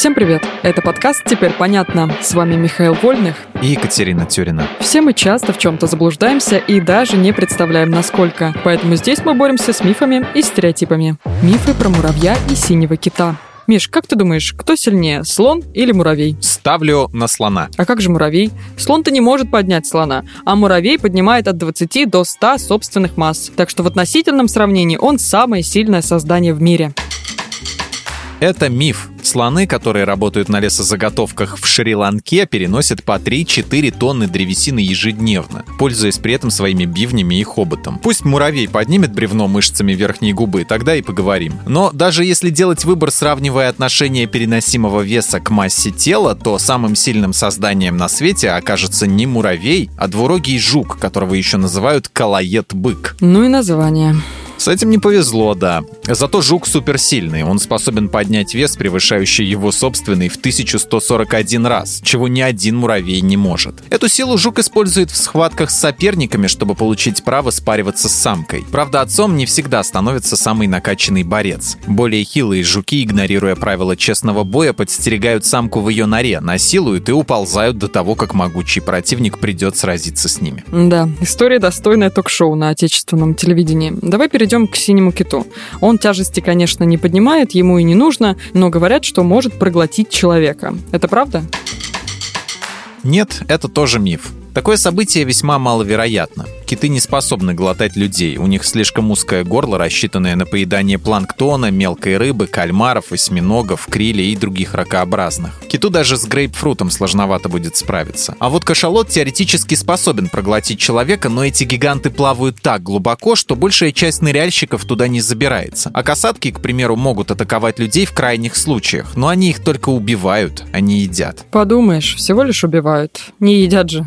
Всем привет! Это подкаст «Теперь понятно». С вами Михаил Вольных и Екатерина Тюрина. Все мы часто в чем-то заблуждаемся и даже не представляем, насколько. Поэтому здесь мы боремся с мифами и стереотипами. Мифы про муравья и синего кита. Миш, как ты думаешь, кто сильнее, слон или муравей? Ставлю на слона. А как же муравей? Слон-то не может поднять слона, а муравей поднимает от 20 до 100 собственных масс. Так что в относительном сравнении он самое сильное создание в мире. Это миф. Слоны, которые работают на лесозаготовках в Шри-Ланке, переносят по 3-4 тонны древесины ежедневно, пользуясь при этом своими бивнями и хоботом. Пусть муравей поднимет бревно мышцами верхней губы, тогда и поговорим. Но даже если делать выбор, сравнивая отношение переносимого веса к массе тела, то самым сильным созданием на свете окажется не муравей, а двурогий жук, которого еще называют калаед-бык. Ну и название. С этим не повезло, да. Зато жук суперсильный. Он способен поднять вес, превышающий его собственный в 1141 раз, чего ни один муравей не может. Эту силу жук использует в схватках с соперниками, чтобы получить право спариваться с самкой. Правда, отцом не всегда становится самый накачанный борец. Более хилые жуки, игнорируя правила честного боя, подстерегают самку в ее норе, насилуют и уползают до того, как могучий противник придет сразиться с ними. Да, история достойная ток-шоу на отечественном телевидении. Давай перейдем перейдем к синему киту. Он тяжести, конечно, не поднимает, ему и не нужно, но говорят, что может проглотить человека. Это правда? Нет, это тоже миф. Такое событие весьма маловероятно. Киты не способны глотать людей, у них слишком узкое горло, рассчитанное на поедание планктона, мелкой рыбы, кальмаров, осьминогов, крилей и других ракообразных. Киту даже с грейпфрутом сложновато будет справиться. А вот кашалот теоретически способен проглотить человека, но эти гиганты плавают так глубоко, что большая часть ныряльщиков туда не забирается. А касатки, к примеру, могут атаковать людей в крайних случаях, но они их только убивают, а не едят. Подумаешь, всего лишь убивают. Не едят же.